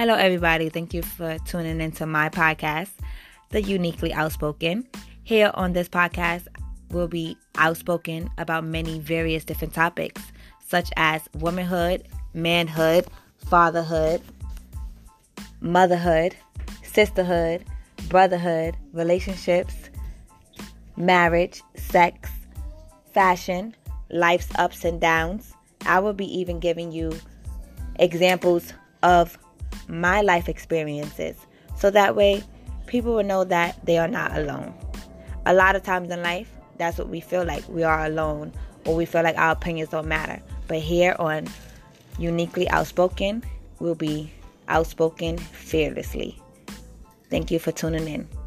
Hello, everybody. Thank you for tuning into my podcast, The Uniquely Outspoken. Here on this podcast, we'll be outspoken about many various different topics, such as womanhood, manhood, fatherhood, motherhood, sisterhood, brotherhood, relationships, marriage, sex, fashion, life's ups and downs. I will be even giving you examples of my life experiences so that way people will know that they are not alone. A lot of times in life, that's what we feel like we are alone or we feel like our opinions don't matter. But here on Uniquely Outspoken, we'll be outspoken fearlessly. Thank you for tuning in.